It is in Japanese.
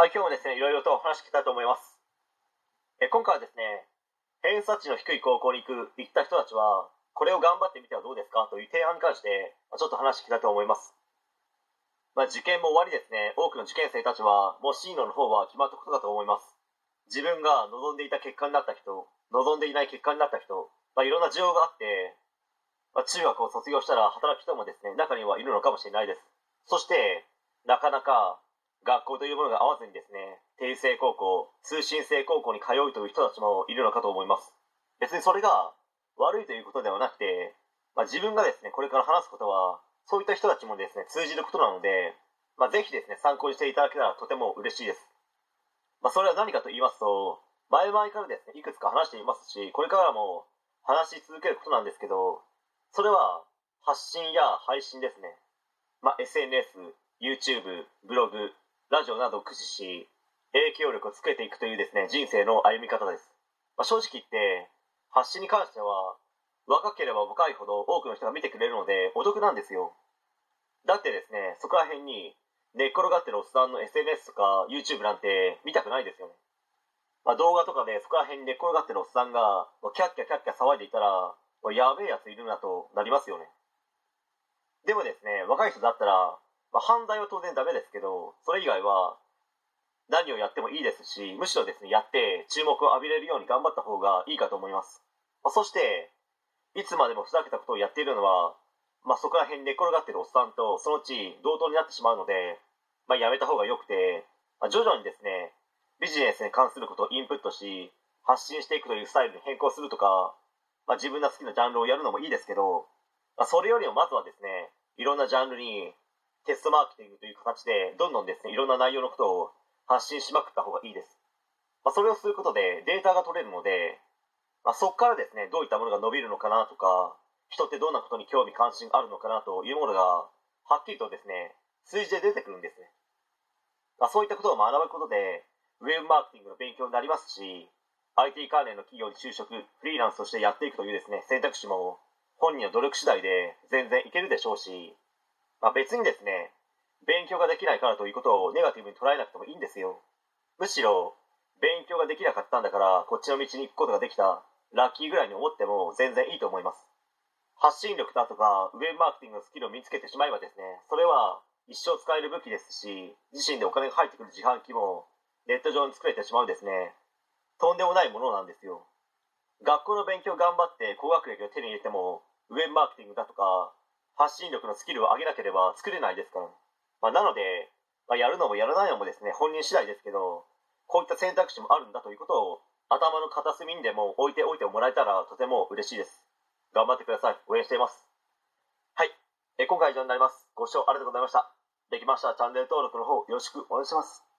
はい、今日もですね、いろいろとお話聞きたいと思います。え今回はですね、偏差値の低い高校に行く、行った人たちは、これを頑張ってみてはどうですか？という提案に関して、ちょっと話聞きたいと思います。まあ、受験も終わりですね、多くの受験生たちは、もう進路の方は決まったことだと思います。自分が望んでいた結果になった人、望んでいない結果になった人、まあ、いろんな需要があって、まあ、中学を卒業したら働く人もですね、中にはいるのかもしれないです。そして、なかなか校というものが合わずにですね、定性高校、通信制高校に通うという人たちもいるのかと思います。別にそれが悪いということではなくて、まあ、自分がですね、これから話すことは、そういった人たちもですね、通じることなので、まあ、ぜひですね、参考にしていただけたらとても嬉しいです。まあ、それは何かと言いますと、前々からですね、いくつか話していますし、これからも話し続けることなんですけど、それは発信や配信ですね。まあ、SNS、YouTube、ブログ、ラジオなどを駆使し、影響力をつけていくというですね、人生の歩み方です。まあ、正直言って、発信に関しては、若ければ若いほど多くの人が見てくれるので、お得なんですよ。だってですね、そこら辺に寝っ転がってるおっさんの SNS とか YouTube なんて見たくないですよね。まあ、動画とかでそこら辺に寝っ転がってるおっさんが、キャッキャキャッキャ騒いでいたら、やべえやついるなとなりますよね。でもですね、若い人だったら、まあ、犯罪は当然ダメですけど、それ以外は何をやってもいいですし、むしろですね、やって注目を浴びれるように頑張った方がいいかと思います。まあ、そして、いつまでもふざけたことをやっているのは、まあ、そこら辺に寝転がってるおっさんとそのうち同等になってしまうので、まあ、やめた方がよくて、まあ、徐々にですね、ビジネスに関することをインプットし、発信していくというスタイルに変更するとか、まあ、自分の好きなジャンルをやるのもいいですけど、まあ、それよりもまずはですね、いろんなジャンルにテストマーケティングという形で、どんどんですね、いろんな内容のことを発信しまくった方がいいです。まあ、それをすることでデータが取れるので、まあ、そこからですね、どういったものが伸びるのかなとか、人ってどんなことに興味関心があるのかなというものが、はっきりとですね、数字で出てくるんですね。まあ、そういったことを学ぶことで、ウェブマーケティングの勉強になりますし、IT 関連の企業に就職、フリーランスとしてやっていくというですね、選択肢も本人の努力次第で全然いけるでしょうし、まあ、別にですね、勉強ができないからということをネガティブに捉えなくてもいいんですよ。むしろ、勉強ができなかったんだから、こっちの道に行くことができた、ラッキーぐらいに思っても全然いいと思います。発信力だとか、ウェブマーケティングのスキルを身につけてしまえばですね、それは一生使える武器ですし、自身でお金が入ってくる自販機もネット上に作れてしまうですね、とんでもないものなんですよ。学校の勉強頑張って高学歴を手に入れても、ウェブマーケティングだとか、発信力のスキルを上げなければ作れないですから。まあ、なので、まあ、やるのもやらないのもですね、本人次第ですけど、こういった選択肢もあるんだということを頭の片隅にでも置いておいてもらえたらとても嬉しいです。頑張ってください。応援しています。はい。え今回以上になります。ご視聴ありがとうございました。できましたらチャンネル登録の方よろしくお願いします。